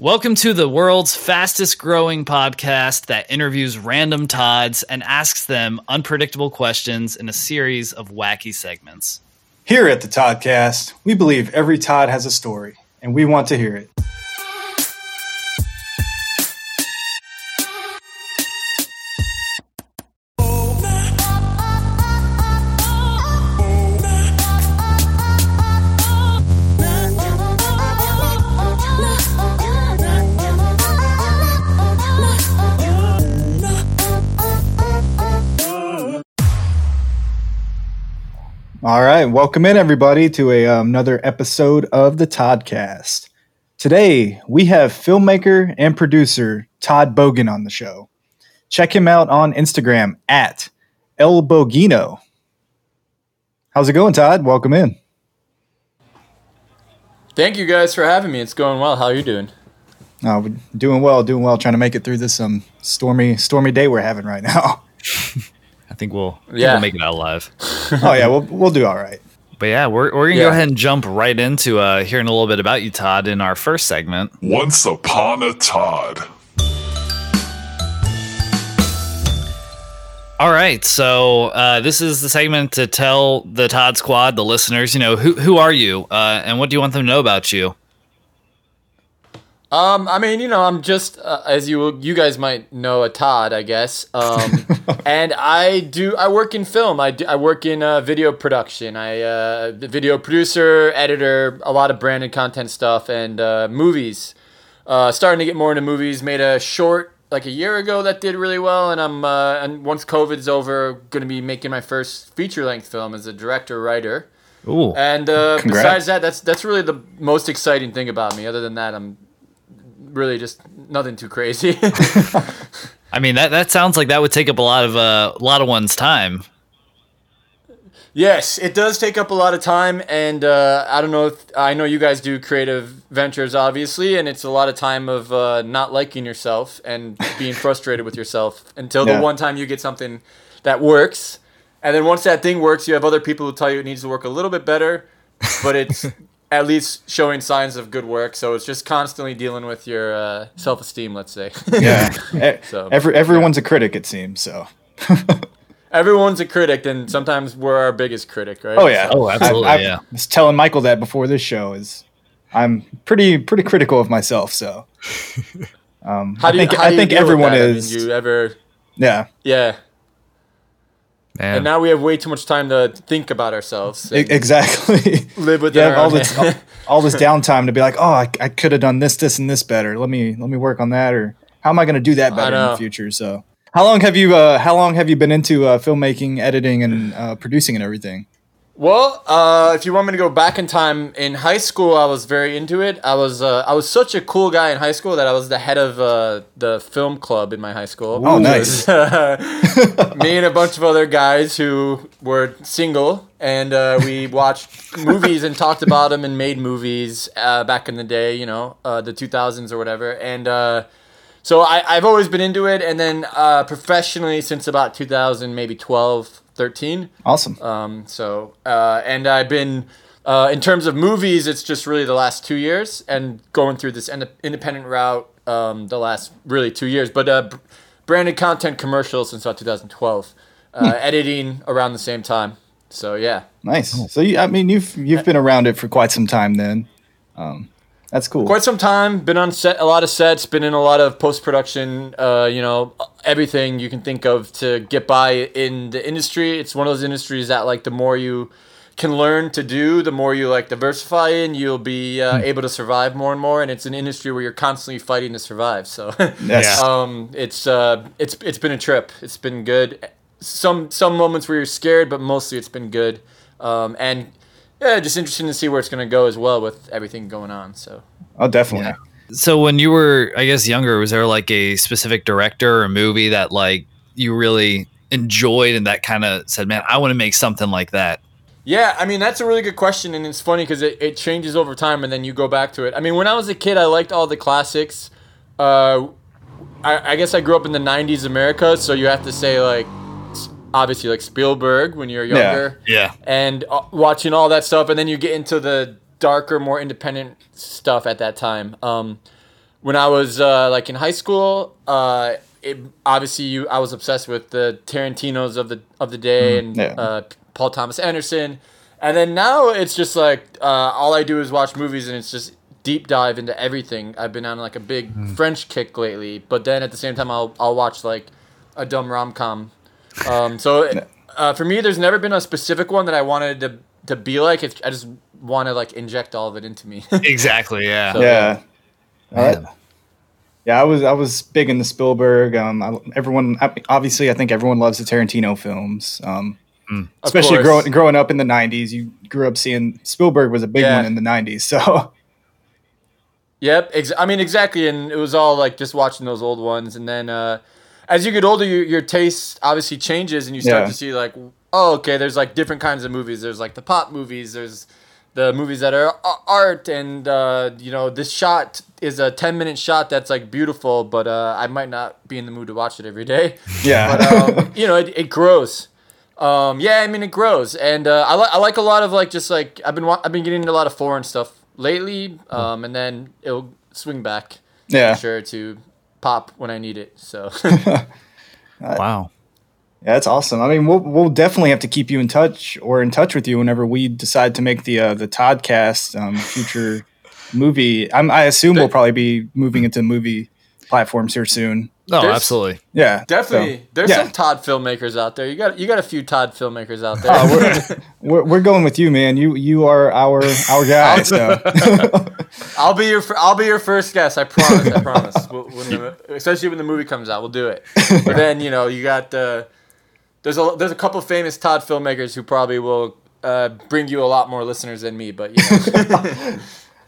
Welcome to the world's fastest growing podcast that interviews random Todds and asks them unpredictable questions in a series of wacky segments. Here at the Toddcast, we believe every Todd has a story, and we want to hear it. All right, welcome in everybody to a, um, another episode of the Toddcast. Today we have filmmaker and producer Todd Bogan on the show. Check him out on Instagram at El Bogino. How's it going, Todd? Welcome in. Thank you guys for having me. It's going well. How are you doing? Oh, doing well, doing well. Trying to make it through this um stormy, stormy day we're having right now. I think we'll, I think Yeah. we'll make it out alive. oh yeah, we'll we'll do all right. But yeah, we're, we're going to Yeah. go ahead and jump right into uh, hearing a little bit about you, Todd, in our first segment. Once upon a Todd. All right, so uh, this is the segment to tell the Todd Squad, the listeners, you know, who, who are you uh, and what do you want them to know about you? Um, I mean, you know, I'm just uh, as you you guys might know a Todd, I guess. Um, and I do I work in film. I do, I work in uh, video production. I uh, the video producer, editor, a lot of branded content stuff, and uh, movies. Uh, starting to get more into movies. Made a short like a year ago that did really well, and I'm uh, and once COVID's over, going to be making my first feature length film as a director writer. Ooh. And uh, besides that, that's that's really the most exciting thing about me. Other than that, I'm really just nothing too crazy. I mean, that, that sounds like that would take up a lot of uh, a lot of one's time. yes, it does take up a lot of time, and uh, I don't know if I know you guys do creative ventures, obviously, and it's a lot of time of uh, not liking yourself and being frustrated with yourself until Yeah. the one time you get something that works, and then once that thing works, you have other people who tell you it needs to work a little bit better, but it's at least showing signs of good work. So it's just constantly dealing with your uh, self-esteem, let's say. Yeah, So, every everyone's a critic, it seems. So. Everyone's a critic, and sometimes we're our biggest critic, right? Oh yeah. Oh, absolutely, I, I yeah. was telling Michael that before this show is I'm pretty pretty critical of myself. So um, How do I you, think how I do you think deal with everyone that? I mean, is. you ever? yeah, Yeah. Man. And now we have way too much time to think about ourselves. exactly. live with you have all this all, all this downtime to be like, oh, I, I could have done this, this, and this better. Let me let me work on that, or how am I going to do that better in the future? So, how long have you uh, how long have you been into uh, filmmaking, editing, and uh, producing and everything? Well, uh, if you want me to go back in time, in high school I was very into it. I was uh, I was such a cool guy in high school that I was the head of uh, the film club in my high school. Oh, nice. me and a bunch of other guys who were single, and uh, we watched movies and talked about them and made movies uh, back in the day, you know, uh, the 2000s or whatever. And uh, so I, I've always been into it, and then uh, professionally since about 2000, maybe 12, 13. Awesome. Um, so, uh, and I've been, uh, in terms of movies, it's just really the last two years and going through this ind- independent route um, the last really two years. But uh, b- branded content commercials since about 2012, uh, editing around the same time. So, yeah. Nice. So, you, I mean, you've you've been around it for quite some time. Then, um, that's cool. Quite some time, been on set, a lot of sets, been in a lot of post production, uh, you know, everything you can think of to get by in the industry. It's one of those industries that, like, the more you can learn to do, the more you like diversify in, you'll be uh, able to survive more and more. And it's an industry where you're constantly fighting to survive. So, Yes. um, it's uh, it's it's been a trip. It's been good. Some some moments where you're scared, but mostly it's been good. Um, and yeah, just interesting to see where it's gonna go as well with everything going on. So. Oh, definitely. So when you were, I guess, younger, was there like a specific director or movie that like you really enjoyed and that kind of said, "Man, I want to make something like that." Yeah, I mean that's a really good question, and it's funny because it, it changes over time, and then you go back to it. I mean, when I was a kid, I liked all the classics. Uh, I, I guess I grew up in the '90s America, so you have to say like, s- obviously like Spielberg when you're younger, Yeah. and uh, watching all that stuff, and then you get into the darker, more independent stuff at that time. Um, when I was uh, like in high school, uh, it, obviously you I was obsessed with the Tarantino's of the of the day and yeah. uh, Paul Thomas Anderson, and then now it's just like uh, all I do is watch movies and it's just deep dive into everything. I've been on like a big French kick lately, but then at the same time I'll I'll watch like a dumb rom com. Um, so uh, for me, there's never been a specific one that I wanted to to be like. It's, I just want to like inject all of it into me. Exactly. Yeah. So- yeah. Man. Uh, yeah, I was I was big into Spielberg. Um, I, everyone obviously I think everyone loves the Tarantino films. Um, Of especially growing growing up in the '90s, you grew up seeing Spielberg was a big Yeah. one in the '90s. So Yep, ex- I mean exactly, and it was all like just watching those old ones, and then uh, as you get older, your your taste obviously changes, and you start Yeah. to see like, oh, okay, there's like different kinds of movies. There's like the pop movies. There's the movies that are art, and uh, you know this shot is a ten minute shot that's like beautiful, but uh, I might not be in the mood to watch it every day. yeah, but um, you know, it, it grows. Um, yeah, I mean it grows, and uh, I like I like a lot of like just like I've been wa- I've been getting into a lot of foreign stuff lately, um, and then it'll swing back, yeah, sure to pop when I need it. So Wow. yeah. That's awesome. I mean, we'll we'll definitely have to keep you in touch or in touch with you whenever we decide to make the uh, the Toddcast um, future movie. I'm, I assume we'll probably be moving into movie platforms here soon. No, There's- absolutely. Yeah, definitely, so, there's yeah. some Todd filmmakers out there. You got you got a few Todd filmmakers out there. Uh, we're, we're going with you, man. You you are our our guy. So I'll be your I'll be your first guest. I promise. I promise. When the, especially when the movie comes out, we'll do it. But then you know you got uh, there's a there's a couple famous Todd filmmakers who probably will uh, bring you a lot more listeners than me. But you know,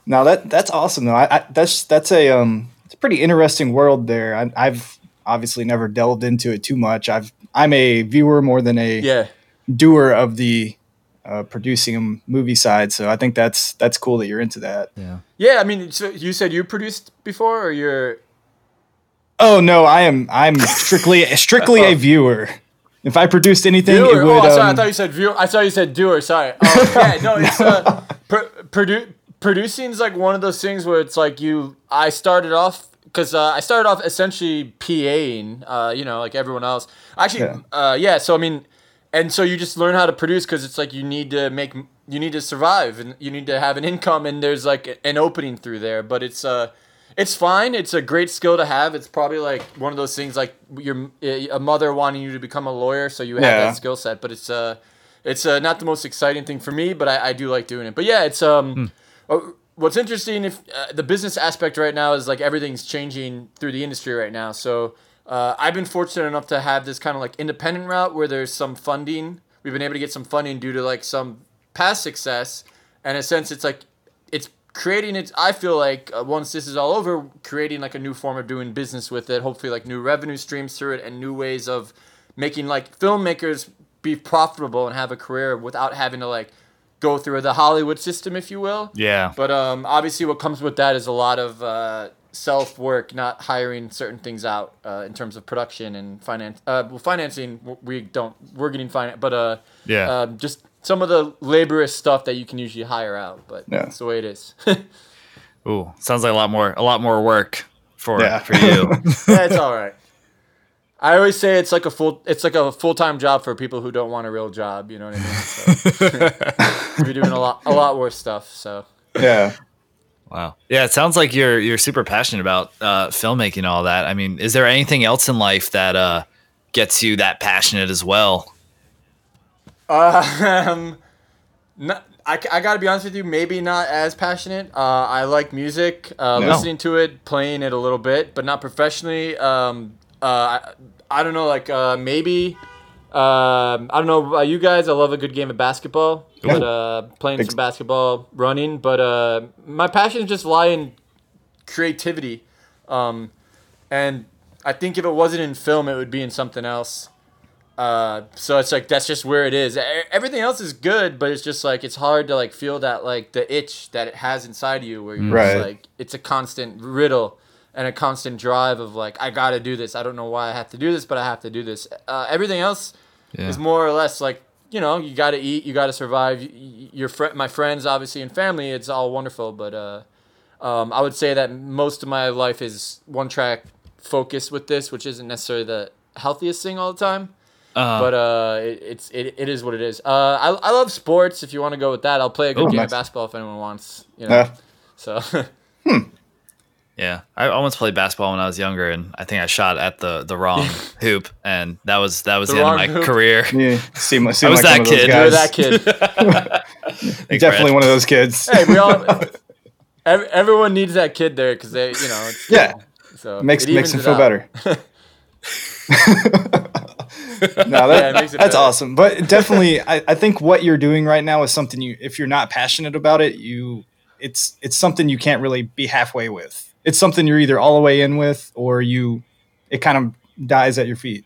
no, that that's awesome though. I, I that's that's a um it's a pretty interesting world there. I, I've obviously never delved into it too much. I've I'm a viewer more than a yeah, doer of the uh, producing a movie side. So I think that's that's cool that you're into that. Yeah. yeah. I mean, so you said you produced before, or you're Oh no, I am I'm strictly strictly a viewer. If I produced anything, it would. oh, sorry. I um, thought you said viewer. I thought you said doer. Sorry. Oh, yeah, no, it's uh, pr- produ- producing is like one of those things where it's like you. I started off because uh, I started off essentially PAing, uh, you know, like everyone else. Actually, Yeah. yeah. Uh, yeah. So I mean, and so you just learn how to produce because it's like you need to make, you need to survive, and you need to have an income, and there's like an opening through there. But it's uh, it's fine. It's a great skill to have. It's probably like one of those things like your a mother wanting you to become a lawyer, so you have Yeah. that skill set. But it's uh, it's uh, not the most exciting thing for me, but I, I do like doing it. But yeah, it's um, uh, what's interesting if uh, the business aspect right now is like everything's changing through the industry right now. So uh, I've been fortunate enough to have this kind of like independent route where there's some funding. We've been able to get some funding due to like some past success, and in a sense, it's like it's creating it. I feel like uh, once this is all over, creating like a new form of doing business with it. Hopefully, like new revenue streams through it and new ways of making like filmmakers be profitable and have a career without having to like go through the Hollywood system, if you will. Yeah. But um, obviously, what comes with that is a lot of uh, self work, not hiring certain things out uh, in terms of production and finance. Uh, well, financing we don't. We're getting finance, but uh, Yeah. um, just some of the laborious stuff that you can usually hire out. But Yeah. that's the way it is. Ooh, sounds like a lot more a lot more work for Yeah. for you. yeah, it's all right. I always say it's like a full it's like a full time job for people who don't want a real job. You know what I mean? So, you're doing a lot a lot worse stuff. So yeah. wow. Yeah, it sounds like you're you're super passionate about uh, filmmaking and all that. I mean, is there anything else in life that uh, gets you that passionate as well? Um, not, I, I gotta be honest with you, maybe not as passionate. Uh, I like music, uh, No. listening to it, playing it a little bit, but not professionally. Um, I, I don't know, like uh, maybe. Um, I don't know about you guys. I love a good game of basketball, but uh, playing Big- some basketball, running. But uh, my passions just lie in creativity, um, and I think if it wasn't in film, it would be in something else. Uh, so it's like that's just where it is. Everything else is good, but it's just like it's hard to like feel that like the itch that it has inside you, where you're Right. just like it's a constant riddle and a constant drive of like I gotta do this. I don't know why I have to do this, but I have to do this. Uh, everything else Yeah. is more or less like you know you gotta eat, you gotta survive. Your friend, my friends, obviously, and family, it's all wonderful, but uh, Um, I would say that most of my life is one track focused with this, which isn't necessarily the healthiest thing all the time. Uh, but uh, it, it's it, it is what it is. Uh, I, I love sports. If you want to go with that, I'll play a good Oh, game nice. of basketball if anyone wants. You know, so yeah, I, I once played basketball when I was younger, and I think I shot at the the wrong hoop, and that was that was The the, end of my hoop? career. Yeah, seem, seem I was like that of those kid. you're that kid. Thanks, Definitely Brad. one of those kids. hey, we all. ev- Everyone needs that kid there because they, you know, it's, Yeah, so makes it makes evens him feel out. better. no, that, Yeah, it that's better. awesome. But definitely, I, I think what you're doing right now is something you, if you're not passionate about it, you, it's it's something you can't really be halfway with. It's something you're either all the way in with, or you, it kind of dies at your feet,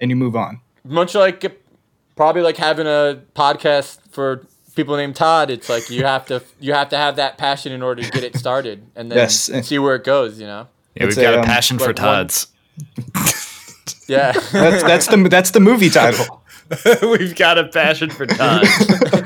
and you move on. much like probably like having a podcast for people named Todd. It's like you have to you have to have that passion in order to get it started, and then Yes. see where it goes. You know. Yeah, It's we've got a, a um, passion for like one- Todd's. Yeah. That's that's the that's the movie title. we've got a passion for Todd's.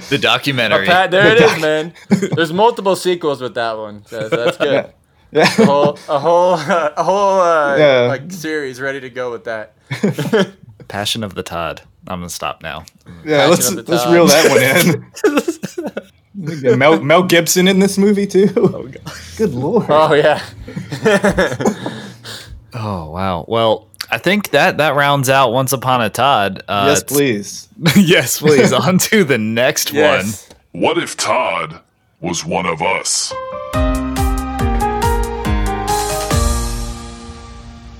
the documentary. Pat, there it is, man. There's multiple sequels with that one. So, so that's good. Yeah. A whole, a whole, a whole, uh, Yeah. like series ready to go with that. Passion of the Todd. I'm gonna stop now. Yeah, let's let's Todd. reel that one in. Mel Mel Gibson in this movie too. Oh, god. Good lord. Oh yeah. Oh wow. Well, I think that that rounds out Once Upon a Todd. Uh, yes, please. yes, please. On to the next yes. What if Todd was one of us?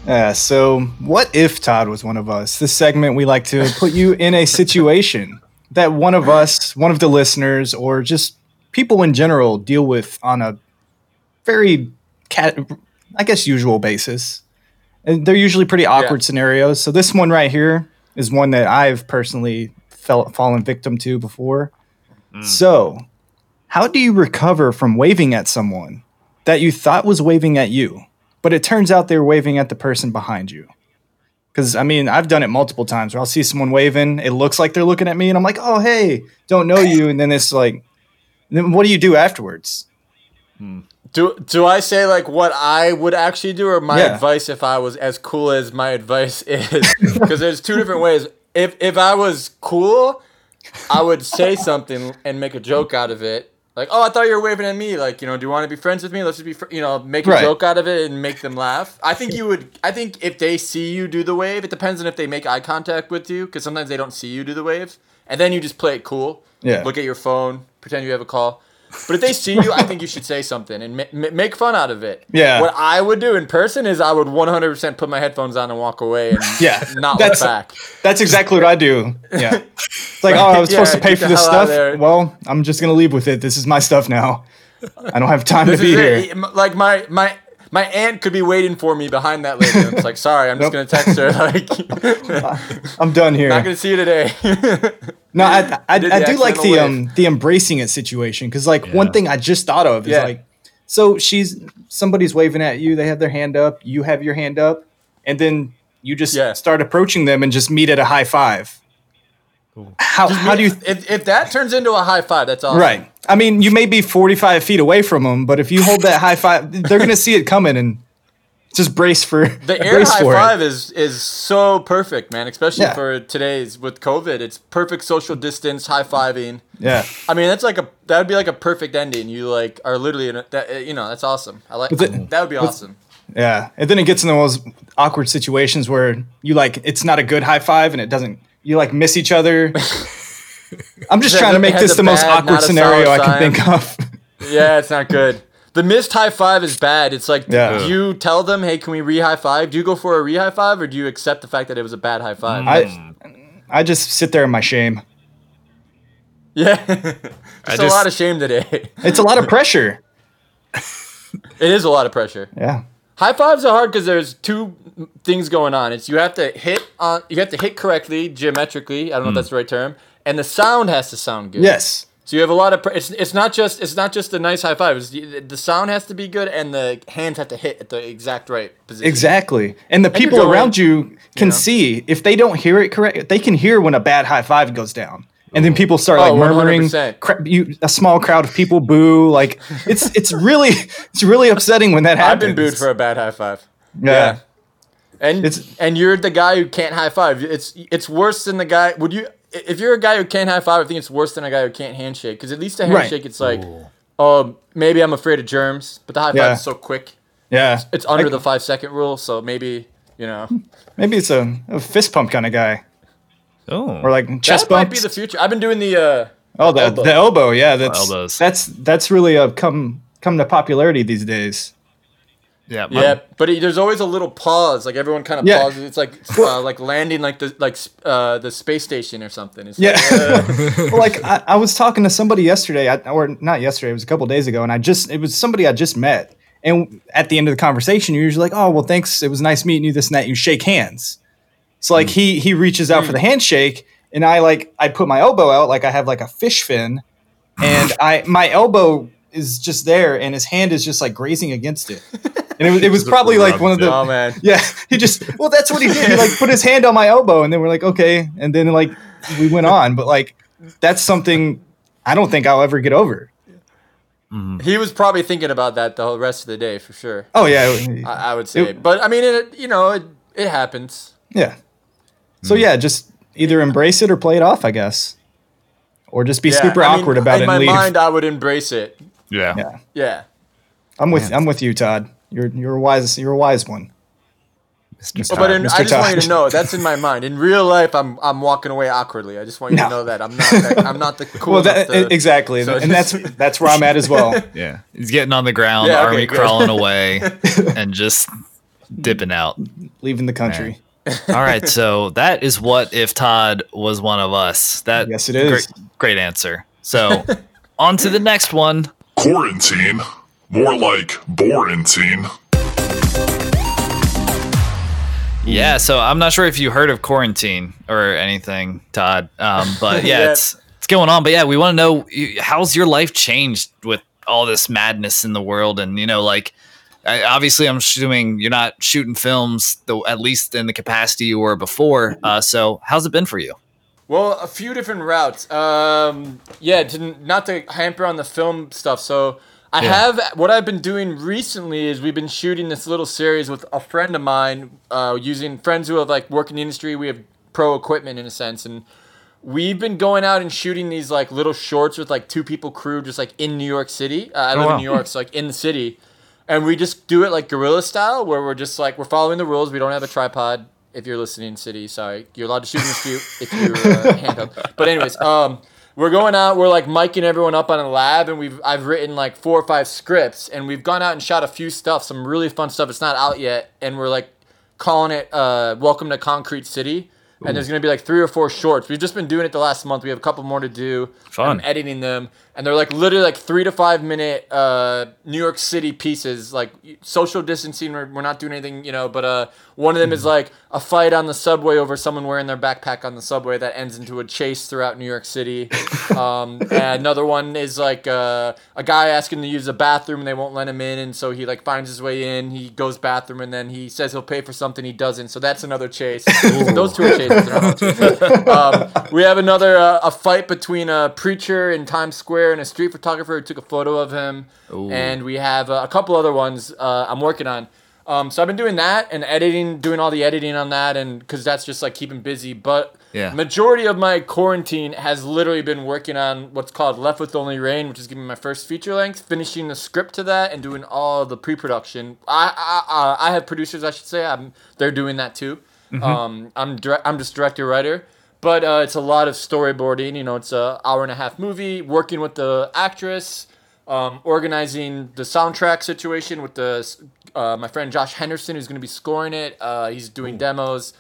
Yeah, so what if Todd was one of us? This segment we like to put you in a situation that one of us, one of the listeners, or just people in general deal with on a very cat I guess usual basis. And they're usually pretty awkward scenarios. So this one right here is one that I've personally felt fallen victim to before. Hmm. So, how do you recover from waving at someone that you thought was waving at you, but it turns out they were waving at the person behind you? Because I mean, I've done it multiple times where I'll see someone waving, it looks like they're looking at me, and I'm like, "Oh, hey, don't know you," and then it's like, then what do you do afterwards? Hmm. Do do I say like what I would actually do, or my Yeah. advice if I was as cool as my advice is? Because there's two different ways. If if I was cool, I would say something and make a joke out of it. Like, oh, I thought you were waving at me. Like, you know, do you want to be friends with me? Let's just be, fr-, you know, make a Right. joke out of it and make them laugh. I think you would. I think if they see you do the wave, it depends on if they make eye contact with you, because sometimes they don't see you do the wave, and then you just play it cool. Yeah. Look at your phone, pretend you have a call. But if they see you, I think you should say something and ma- ma- make fun out of it. Yeah. What I would do in person is I would 100% put my headphones on and walk away and Yeah, not that's- look back. That's exactly what I do. Yeah, it's like, oh, I was Yeah, supposed to pay for this stuff. Well, I'm just gonna leave with it. This is my stuff now. I don't have time to This be is here. it. Like my my my aunt could be waiting for me behind that lady. and It's like, sorry, I'm just gonna text her. Like, I'm done here. not gonna see you today. No, I, I, did I do like the accidental um the embracing it situation because like one thing I just thought of is Yeah. like, so she's somebody's waving at you, they have their hand up, you have your hand up, and then you just Yeah. start approaching them and just meet at a high five. How how do you if, if that turns into a high five, that's awesome. right? I mean, you may be 45 feet away from them, but if you hold that high five, they're gonna see it coming and just brace for The air brace high for five it. is is so perfect, man. Especially Yeah. for today's with COVID, it's perfect social distance, high fiving. Yeah, I mean, that's like a that would be like a perfect ending. You like are literally in a, that you know that's awesome. I like But the- that would be awesome. yeah, and then it gets in those awkward situations where you like it's not a good high five and it doesn't. You like miss each other. I'm just trying to make this a the most awkward scenario I can think of. Yeah, it's not good. The missed high five is bad. It's like, Yeah. do you tell them, hey, can we re high five? Do you go for a re high five, or do you accept the fact that it was a bad high five? I I just sit there in my shame. yeah, it's a just- lot of shame today. It's a lot of pressure. it is a lot of pressure. Yeah. High fives are hard because there's two things going on. It's you have to hit on, you have to hit correctly geometrically. I don't know if hmm. that's the right term, and the sound has to sound good. Yes. So you have a lot of. Pr- it's it's not just it's not just a nice high five. It's, the the sound has to be good, and the hands have to hit at the exact right position. Exactly. And the people around you can know? see if they don't hear it correct. They can hear when a bad high five goes down. And then people start Oh, like murmuring. Cra- you, a small crowd of people boo. Like it's it's really it's really upsetting when that happens. I've been booed for a bad high five. yeah. And It's- and you're the guy who can't high five. It's it's worse than the guy. Would you? If you're a guy who can't high five, I think it's worse than a guy who can't handshake. Because at least a Right. handshake, it's like, oh, maybe I'm afraid of germs. But the high five Yeah. is so quick. Yeah, It's under Like, the five second rule, so maybe you know maybe it's a, a fist pump kind of guy Oh, or like chest that might be the future. I've been doing the. uh oh, the elbow. the elbow. Yeah, that's Elbows. that's that's really uh, come come to popularity these days. yeah, my- Yeah, but it, there's always a little pause. Like everyone kind of Yeah. pauses. It's like uh, like landing like the like uh, the space station or something. It's Yeah. like, uh, Well, like I, I was talking to somebody yesterday, I, or not yesterday, it was a couple days ago, and I just it was somebody I just met, and at the end of the conversation, you're usually like, "Oh, well, thanks, it was nice meeting you." This and that, you shake hands. So like mm. he he reaches out for the mm. handshake, and I like I put my elbow out like I have like a fish fin, and I my elbow is just there, and his hand is just like grazing against it, and it was, it was probably like one of the oh man. yeah, he just well, that's what he did. He like put his hand on my elbow, and then we're like, okay, and then like we went on. But like that's something I don't think I'll ever get over. Mm-hmm. He was probably thinking about that the whole rest of the day for sure. Oh yeah, I, I would say, It- but I mean, it you know, it it happens. yeah. So yeah, just either embrace it or play it off, I guess, or just be Yeah, super I mean, awkward about in it In my leave. mind, I would embrace it. yeah, yeah, Yeah. I'm with I'm with you, Todd. You're you're a wise you're a wise one. Mr. But in, Mr. I just want you to know that's in my mind. In real life, I'm I'm walking away awkwardly. I just want you No. to know that I'm not that, I'm not the cool. Well, that, to- exactly, so and that's just- that's where I'm at as well. Yeah, he's getting on the ground, Yeah, okay, army good. crawling away, and just dipping out. Leaving the country. All right, so that is what if Todd was one of us. That Yes, it is. Great, great answer. So, on to the next one. Quarantine. More like Borantine. Yeah, so I'm not sure if you heard of quarantine or anything, Todd. Um, but yeah, Yeah. it's it's going on. But yeah, we want to know how's your life changed with all this madness in the world, and you know, like I, obviously, I'm assuming you're not shooting films, though, at least in the capacity you were before. Uh, so how's it been for you? Well, a few different routes. Um, yeah, to, not to hamper on the film stuff. So I Yeah. have what I've been doing recently is we've been shooting this little series with a friend of mine, uh, using friends who have like work in the industry. We have pro equipment in a sense, and we've been going out and shooting these like little shorts with like two people crew, just like in New York City. Uh, I live wow. in New York, so like in the city, and we just do it like guerrilla style, where we're just like we're following the rules. We don't have a tripod. If you're listening, city, sorry, you're allowed to shoot in the street if you're uh, handheld. But anyways, um, we're going out. We're like miking everyone up on a lab, and we've I've written like four or five scripts, and we've gone out and shot a few stuff, some really fun stuff. It's not out yet, and we're like calling it uh, "Welcome to Concrete City." And there's gonna be like three or four shorts. We've just been doing it the last month. We have a couple more to do. Fun. I'm editing them, and they're like literally like three to five minute uh, New York City pieces. Like social distancing, we're, we're not doing anything, you know. But uh, one of them is like a fight on the subway over someone wearing their backpack on the subway that ends into a chase throughout New York City. Um, and another one is like uh, a guy asking to use a bathroom and they won't let him in, and so he like finds his way in. He goes bathroom and then he says he'll pay for something he doesn't. So that's another chase. Those two are chases. Um, we have another uh, a fight between a preacher in Times Square and a street photographer who took a photo of him, and we have uh, a couple other ones uh, I'm working on. Um, so I've been doing that and editing, doing all the editing on that, and because that's just like keeping busy. But Yeah. majority of my quarantine has literally been working on what's called Left with Only Rain, which is giving my first feature length, finishing the script to that, and doing all the pre-production. I I, uh, I have producers, I should say. I'm, they're doing that too. Um, I'm dire- I'm just director writer, but uh, it's a lot of storyboarding. You know, it's a hour and a half movie, working with the actress, um, organizing the soundtrack situation with the uh, my friend Josh Henderson, who's going to be scoring it. Uh, he's doing demos,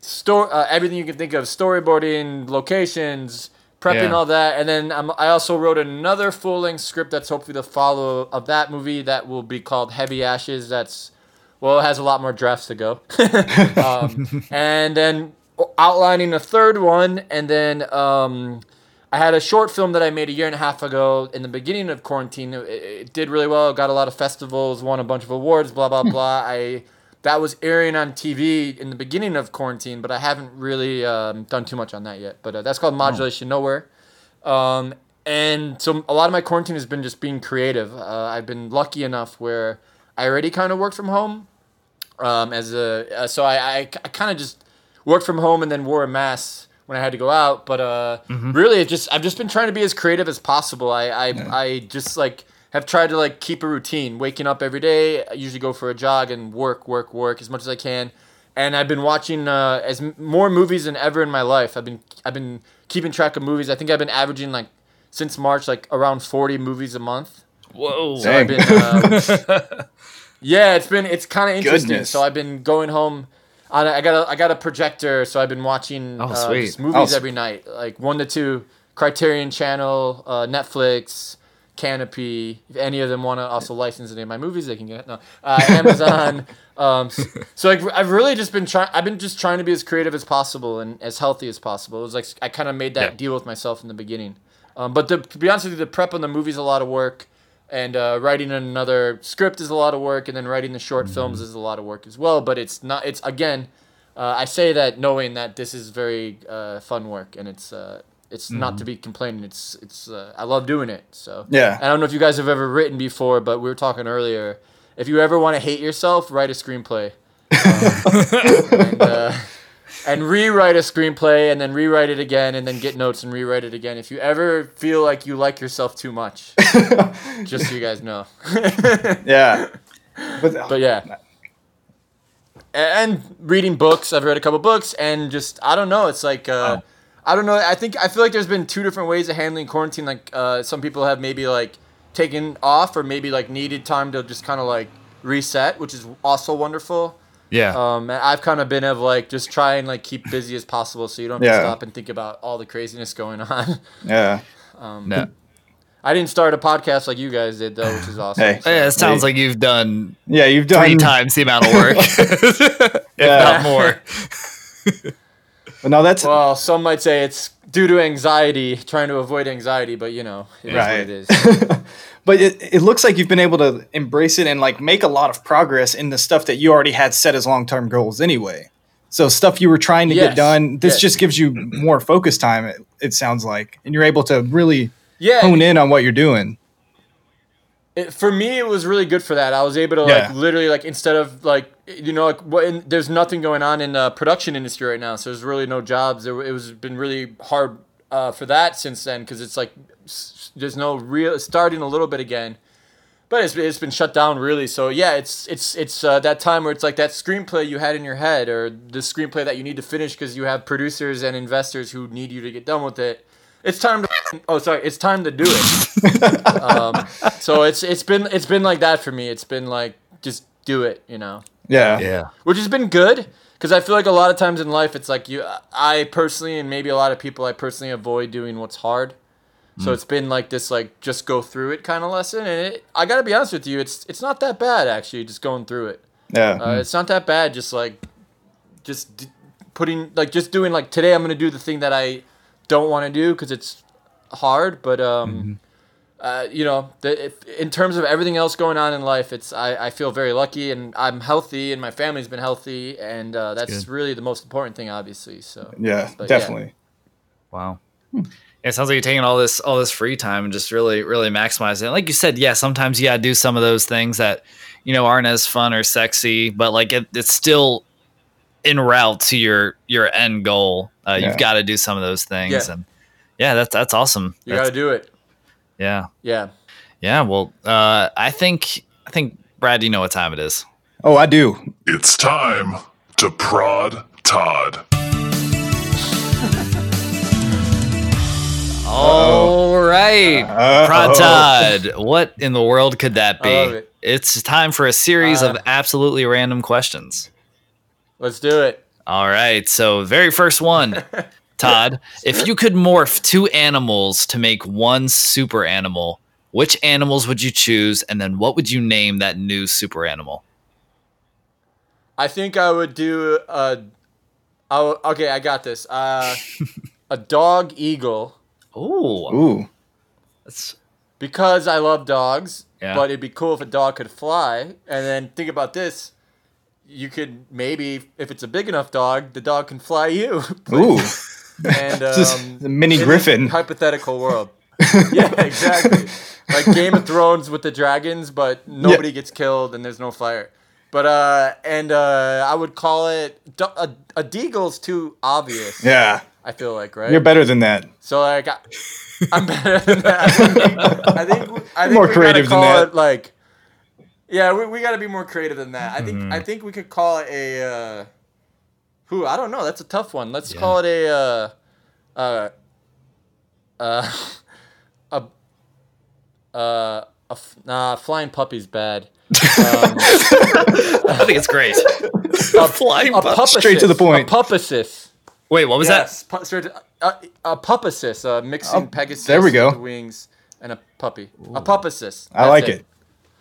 store uh, everything you can think of, storyboarding, locations, prepping Yeah. all that, and then I'm, I also wrote another full length script that's hopefully the follow of that movie that will be called Heavy Ashes. That's well, it has a lot more drafts to go. um, and then outlining a third one, and then um, I had a short film that I made a year and a half ago in the beginning of quarantine. It, it did really well. Got a lot of festivals, won a bunch of awards. Blah blah blah. I that was airing on TV in the beginning of quarantine, but I haven't really um, done too much on that yet. But uh, that's called Modulation Nowhere. Um, and so a lot of my quarantine has been just being creative. Uh, I've been lucky enough where I already kind of worked from home. Um, as a uh, so I I, I kind of just worked from home and then wore a mask when I had to go out. But uh, really, it just I've just been trying to be as creative as possible. I I, I just like have tried to like keep a routine, waking up every day. I usually go for a jog and work, work, work as much as I can. And I've been watching uh, as m- more movies than ever in my life. I've been I've been keeping track of movies. I think I've been averaging like since March like around forty movies a month. Whoa. So I've been, uh, yeah, it's been it's kind of interesting. Goodness. So I've been going home. On a, I got a I got a projector, so I've been watching Oh, uh, sweet. just movies Oh, every night, like one to two. Criterion Channel, uh, Netflix, Kanopy. If any of them want to also license any of my movies, they can get no uh, Amazon. um, s- so like I've really just been trying. I've been just trying to be as creative as possible and as healthy as possible. It was like I kind of made that Yeah. deal with myself in the beginning. Um, but the, to be honest with you, the prep on the movie's a lot of work, and uh, writing another script is a lot of work, and then writing the short films is a lot of work as well. But it's not. It's again, uh, I say that knowing that this is very uh, fun work, and it's uh, it's not to be complaining. It's it's uh, I love doing it. So Yeah. I don't know if you guys have ever written before, but we were talking earlier. If you ever want to hate yourself, write a screenplay. Um, and, uh, and rewrite a screenplay and then rewrite it again and then get notes and rewrite it again. If you ever feel like you like yourself too much, just so you guys know. Yeah. But, But yeah. And reading books. I've read a couple books and just I don't know. It's like uh, I don't know. I think I feel like there's been two different ways of handling quarantine. Like uh, some people have maybe like taken off or maybe like needed time to just kind of like reset, which is also wonderful. Yeah. Um, and I've kind of been of like just try and like keep busy as possible so you don't Yeah. stop and think about all the craziness going on. yeah. no. I didn't start a podcast like you guys did though, which is awesome. Hey. So- Yeah, it sounds Hey. like you've done Yeah, you've done three times the amount of work, if Yeah. not more. But no, that's Well, some might say it's due to anxiety, trying to avoid anxiety, but you know, it is Right. what it is. but it, it looks like you've been able to embrace it and like make a lot of progress in the stuff that you already had set as long-term goals anyway. So stuff you were trying to Yes. get done, this Yes. just gives you more focus time. It, it sounds like, and you're able to really Yeah, hone in on what you're doing. it, for me, it was really good for that. I was able to Yeah. like literally like instead of like you know like what in, there's nothing going on in the production industry right now, so there's really no jobs. There, it was been really hard uh, for that since then because it's like there's no real starting a little bit again. But it's, it's been shut down really. So yeah, it's it's it's uh, that time where it's like that screenplay you had in your head, or the screenplay that you need to finish because you have producers and investors who need you to get done with it. It's time to oh sorry, it's time to do it. um, so it's it's been it's been like that for me. It's been like just do it, you know, Yeah. Yeah. which has been good because I feel like a lot of times in life it's like you I personally and maybe a lot of people I personally avoid doing what's hard. So it's been like this like just go through it kind of lesson and it, I got to be honest with you it's it's not that bad actually just going through it. Yeah. Uh, it's not that bad just like just d- putting like just doing like today I'm going to do the thing that I don't want to do cuz it's hard but um uh, you know, the, if, in terms of everything else going on in life, it's I, I feel very lucky and I'm healthy and my family's been healthy and uh, that's good. really the most important thing, obviously. So yeah, but yeah. definitely. Wow. It sounds like you're taking all this all this free time and just really really maximizing it. Like you said, yeah, sometimes you gotta do some of those things that you know aren't as fun or sexy, but like it, it's still en route to your your end goal. Uh, Yeah. You've got to do some of those things, Yeah. and yeah, that's that's awesome. you got to do it. yeah, Yeah. yeah. Well, uh, I think I think Brad, you know what time it is. Oh, I do. It's time to prod Todd. All right, Uh-oh. Prod Todd. What in the world could that be? It. It's time for a series Uh, of absolutely random questions. Let's do it. All right. So, very first one, Todd. If you could morph two animals to make one super animal, which animals would you choose, and then what would you name that new super animal? I think I would do a. I w- okay, I got this. Uh, a dog eagle Oh, Ooh. that's because I love dogs. Yeah. But it'd be cool if a dog could fly. And then think about this. You could maybe, if it's a big enough dog, the dog can fly you. Ooh. And um, mini Griffin. hypothetical world. yeah, exactly. Like Game of Thrones with the dragons, but nobody gets killed and there's no fire. But uh, and uh, I would call it a, a deagle's too obvious. Yeah, I feel like right. you're better than that. So like, I, I'm better than that. I think, I think, I think More we creative gotta than call that. it like, yeah, we, we got to be more creative than that. I think Mm-hmm. I think we could call it a, uh, who I don't know. That's a tough one. Let's call it a, uh, uh, uh, a, uh, a f- nah, flying puppy's bad. Um, I think it's great. a, Flying a pup- Straight to the point. A pupicist. Wait, what was yes, pu- straight to- uh, a uh, mixing Oh, Pegasus there we go. with wings and a puppy. A pupacis. I like it.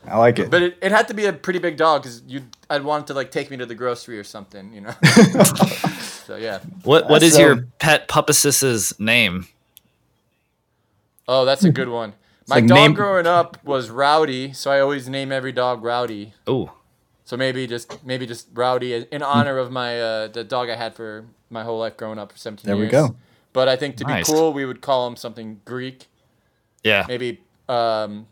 I like it. But it, it had to be a pretty big dog because you I'd want it to like take me to the grocery or something, you know. so yeah. that? What What That's, is your um, pet pupicus's name? Oh, that's a good one. My like dog name- growing up was Rowdy, so I always name every dog Rowdy. Oh, So maybe just maybe just Rowdy in honor of my uh, the dog I had for my whole life growing up for 17 There we go. But I think to Nice. be cool, we would call him something Greek. yeah. maybe um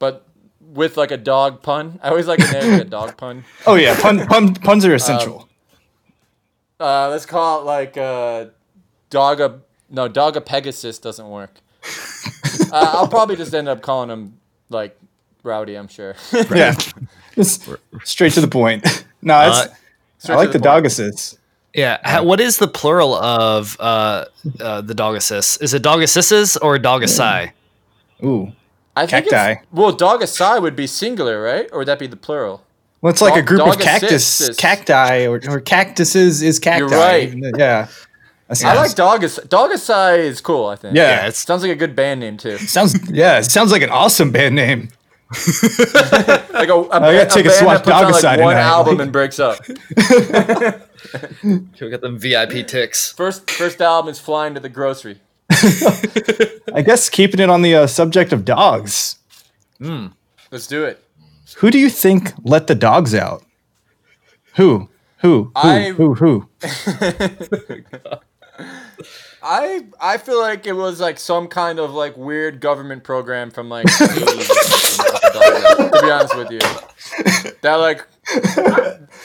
but with like a dog pun i always like a name with a dog pun oh yeah, pun, pun, puns are essential. uh let's call it like uh dogga no dogga pegasus doesn't work uh, i'll probably just end up calling him like rowdy i'm sure yeah, just straight to the point. No, it's, Uh, I like the, point. dog assist. Yeah. Ha- what is the plural of uh, uh, the dog assist? Is it dog assisses or dog assi? Ooh, i think Cacti. it's, well doggasai would be singular right or would that be the plural well, it's like a group of dog cactus, assists. cacti, or, or cactuses is cacti. You're right. Yeah, i like doggas doggasai is cool i think Yeah, Yeah, it's sounds like a good band name too sounds yeah, it sounds like an awesome band name. Like a, a, gotta take a band swap that puts out, like one tonight. album and breaks up we got them VIP ticks. First first album is flying to the grocery. I guess keeping it on the uh, subject of dogs. Let's do it. Who do you think let the dogs out? Who? Who? Who? I- Who? Who? I I feel like it was like some kind of like weird government program from like the 80s or something, to be honest with you. That like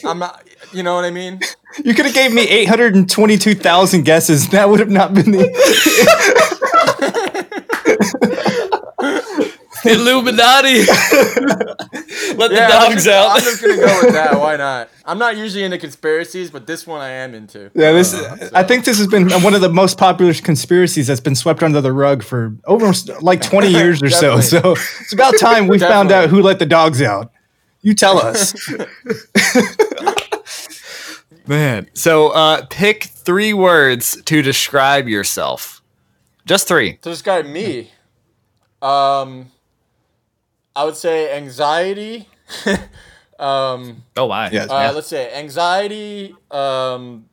I'm not you know what I mean? You could have gave me eight hundred and twenty-two thousand guesses. That would have not been the. Illuminati. Let the Yeah, I'm dogs just, out. I'm just gonna go with that. Why not? I'm not usually into conspiracies, but this one I am into. Yeah, this. I think this has been one of the most popular conspiracies that's been swept under the rug for over like twenty years or so. So it's about time we found out who let the dogs out. You tell us. Man. So uh, pick three words to describe yourself. Just three. To describe me, um, I would say anxiety. um, Oh my. Yes. uh, let's say anxiety. Um,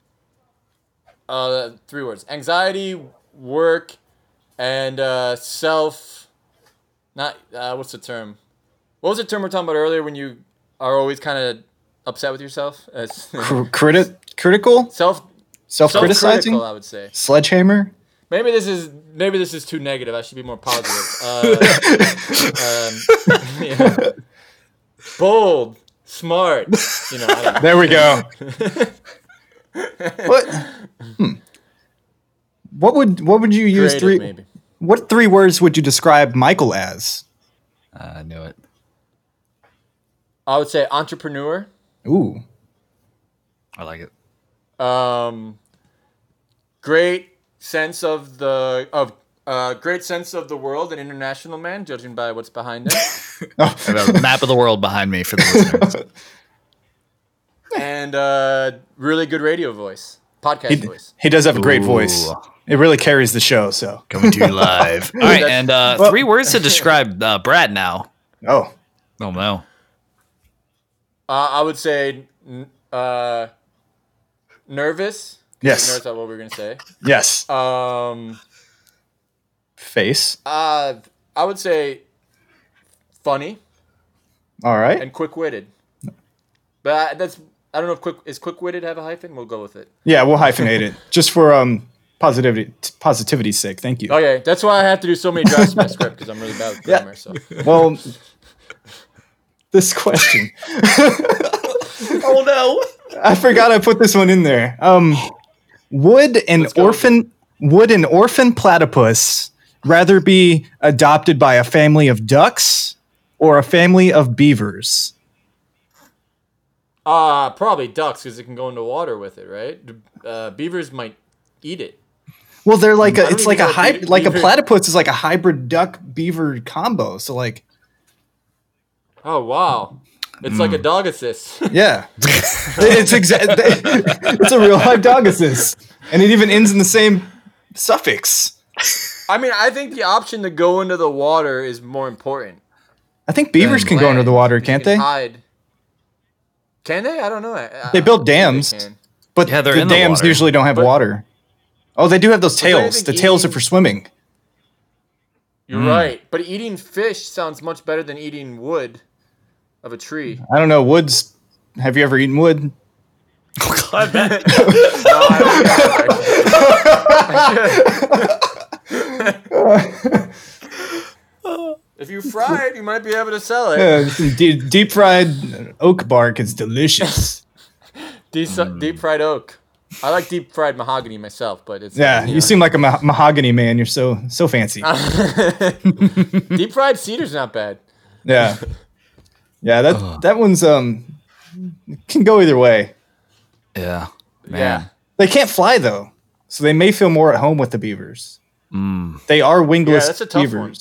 uh, three words: anxiety, work, and uh, self. Not uh, what's the term? What was the term we are talking about earlier when you are always kind of upset with yourself? As Cr- criti- critical, self self-criticizing, I would say. sledgehammer. Maybe this is maybe this is too negative. I should be more positive. Uh, um, yeah. Bold, smart. You know. I. There we go. what? Hmm. What would what would you use Creative, three? maybe. What three words would you describe Michael as? I knew it. I would say entrepreneur. Ooh, I like it. Um, great sense of the of uh, great sense of the world and international man, judging by what's behind it, I have a map of the world behind me for the listeners. and uh, really good radio voice, podcast he, voice. he does have a great voice. It really carries the show. So, Coming to you live. All right, and uh, Well- three words to describe uh, Brad now. oh, Oh no. Uh, I would say uh, nervous. Yes. Nervous about what we were gonna say. yes, Um, face. uh, I would say funny All right. and quick-witted. But I, that's I don't know if quick is quick-witted have a hyphen. We'll go with it. Yeah, we'll hyphenate it just for um positivity positivity's sake. Thank you. Okay, that's why I have to do so many drafts in my script because I'm really bad with grammar. So. Well, this question. Oh no! I forgot I put this one in there. Um, would an orphan would an orphan platypus rather be adopted by a family of ducks or a family of beavers? Uh, probably ducks because it can go into water with it, right? Uh, beavers might eat it. Well, they're like a, it's like a hy- be- like a platypus is like a hybrid duck beaver combo. So like, Oh wow! It's like a hmm. dog assist. yeah, it's exact. it's a real life dogasis, and it even ends in the same suffix. I mean, I think the option to go into the water is more important. I think beavers than can go under the water, can't can they? Hide. Can they? I don't know. I- They build dams. they. But Yeah, the in the dams water. usually don't have But- water. Oh, they do have those tails. The think tails are for swimming. You're hmm. right, but eating fish sounds much better than eating wood of a tree. I don't know. Woods. Have you ever eaten wood? I bet. No, if you fry it, you might be able to sell it. Yeah, some deep, deep fried oak bark is delicious. Deep, deep fried oak. I like deep fried mahogany myself, but it's Yeah, you seem like a ma- mahogany man. You're so so fancy. deep fried cedar's not bad. Yeah, yeah. That that one's um can go either way. yeah. Man. Yeah. They can't fly though, so they may feel more at home with the beavers. They are wingless Yeah, that's a tough one.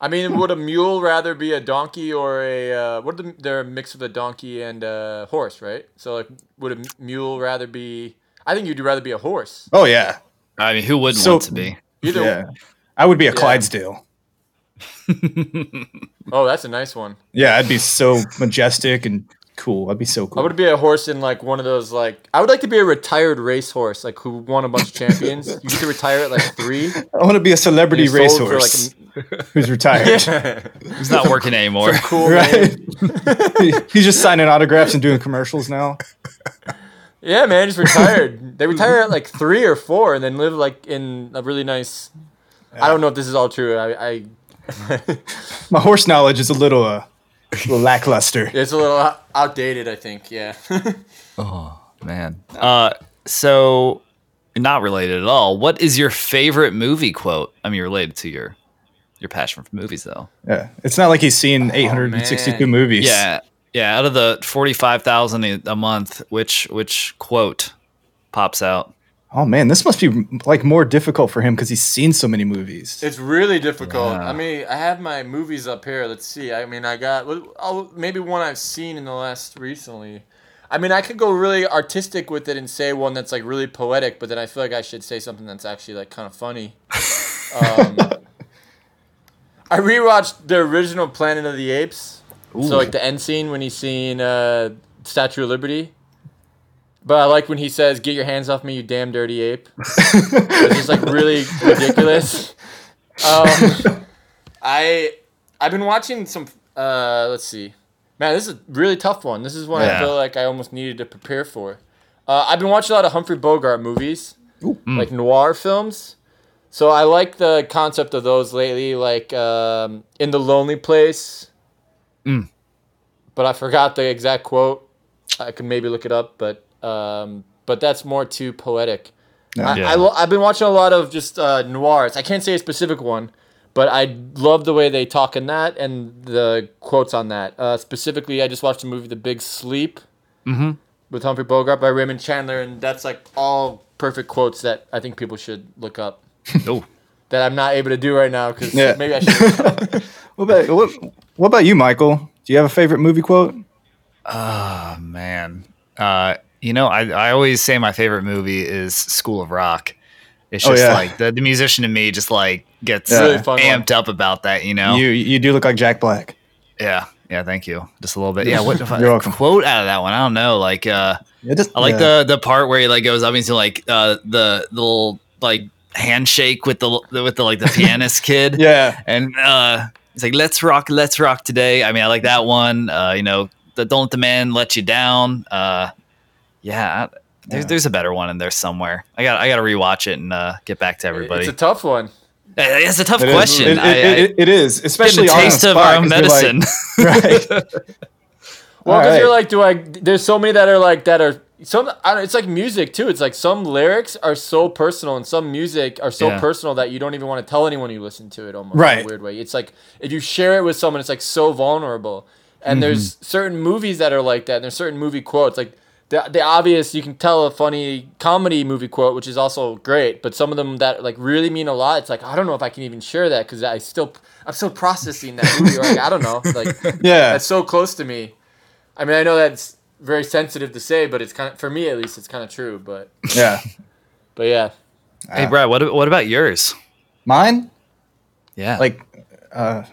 I mean, would a mule rather be a donkey or a uh, what? Are the, they're a mix of a donkey and a horse, right? So like, would a mule rather be? I think you'd rather be a horse. Oh yeah, I mean, who wouldn't So- want to be? Either. yeah. I would be a Clydesdale. Oh, that's a nice one. Yeah, I'd be so majestic and cool. I'd be so cool. I would be a horse in like one of those like I would like to be a retired racehorse like who won a bunch of champions. you get to retire at like three. I want to be a celebrity and you're sold for, racehorse like, who's retired. a- He's not working anymore. cool right? name. He's just signing autographs and doing commercials now. Yeah, man, just retired. they retire at like three or four and then live like in a really nice. I don't know if this is all true. I, I My horse knowledge is a little, uh, a little lackluster. it's a little outdated. I think. Yeah. Oh man. Uh, so not related at all. What is your favorite movie quote? I mean, related to your your passion for movies, though. Yeah, it's not like he's seen 862 man. movies. Yeah, yeah. Out of the forty five thousand a month, which which quote pops out? Oh man, this must be like more difficult for him because he's seen so many movies. It's really difficult. Yeah. I mean, I have my movies up here. Let's see. I mean, I got well, I'll, maybe one I've seen in the last recently. I mean, I could go really artistic with it and say one that's like really poetic, but then I feel like I should say something that's actually like kind of funny. Um, I rewatched the original Planet of the Apes. So like the end scene when he's seeing uh, Statue of Liberty. But I like when he says, "Get your hands off me, you damn dirty ape." it's just like really ridiculous. Um, I I've been watching some. Uh, let's see, man, this is a really tough one. This is one I feel like I almost needed to prepare for. Uh, I've been watching a lot of Humphrey Bogart movies, like noir films. So I like the concept of those lately, like um, in the Lonely Place. But I forgot the exact quote. I could maybe look it up, but um, but that's more too poetic. I, Yeah. I lo- I've been watching a lot of just uh, noirs. I can't say a specific one, but I love the way they talk in that and the quotes on that. Uh, specifically, I just watched the movie The Big Sleep with Humphrey Bogart by Raymond Chandler, and that's like all perfect quotes that I think people should look up. Oh, That I'm not able to do right now because Yeah. maybe I should. What about what, what about you, Michael? Do you have a favorite movie quote? oh man. Uh, you know, I I always say my favorite movie is School of Rock. It's Oh, just yeah. like the, the musician in me just like gets Yeah. Really fun one. amped up about that. You know. You you do look like Jack Black. yeah. Yeah. Thank you. Just a little bit. Yeah. What if I quote out of that one? I don't know. Like. uh just- I like yeah. the the part where he like goes up into like uh the, the little like handshake with the with the like the pianist kid. yeah. And uh he's like, Let's rock, let's rock today. I mean, I like that one. Uh, you know, the don't let the man let you down. Uh yeah, I- There's, there's a better one in there somewhere. I got I got to rewatch it and uh, get back to everybody. It's a tough one. Eh, eh, it's a tough It is. question. It- it- I- I- it- it is, getting especially a the taste of our own 'cause you're like- medicine. right. Well, All because you're like, do I? There's so many that are like that are some. I don't, it's like music too. It's like some lyrics are so personal, and some music are so Yeah. personal that you don't even want to tell anyone you listen to it. Almost in Right. a weird way. It's like if you share it with someone, it's like so vulnerable. And mm-hmm. there's certain movies that are like that. And there's certain movie quotes like. The, the obvious you can tell a funny comedy movie quote which is also great but some of them that like really mean a lot it's like i don't know if i can even share that because i still i'm still processing that movie or like i don't know like Yeah. that's so close to me. I mean, I know that's very sensitive to say, but it's kind of for me at least, it's kind of true. But Yeah. but yeah, hey, Brad, what what about yours? Mine, Yeah, like, uh,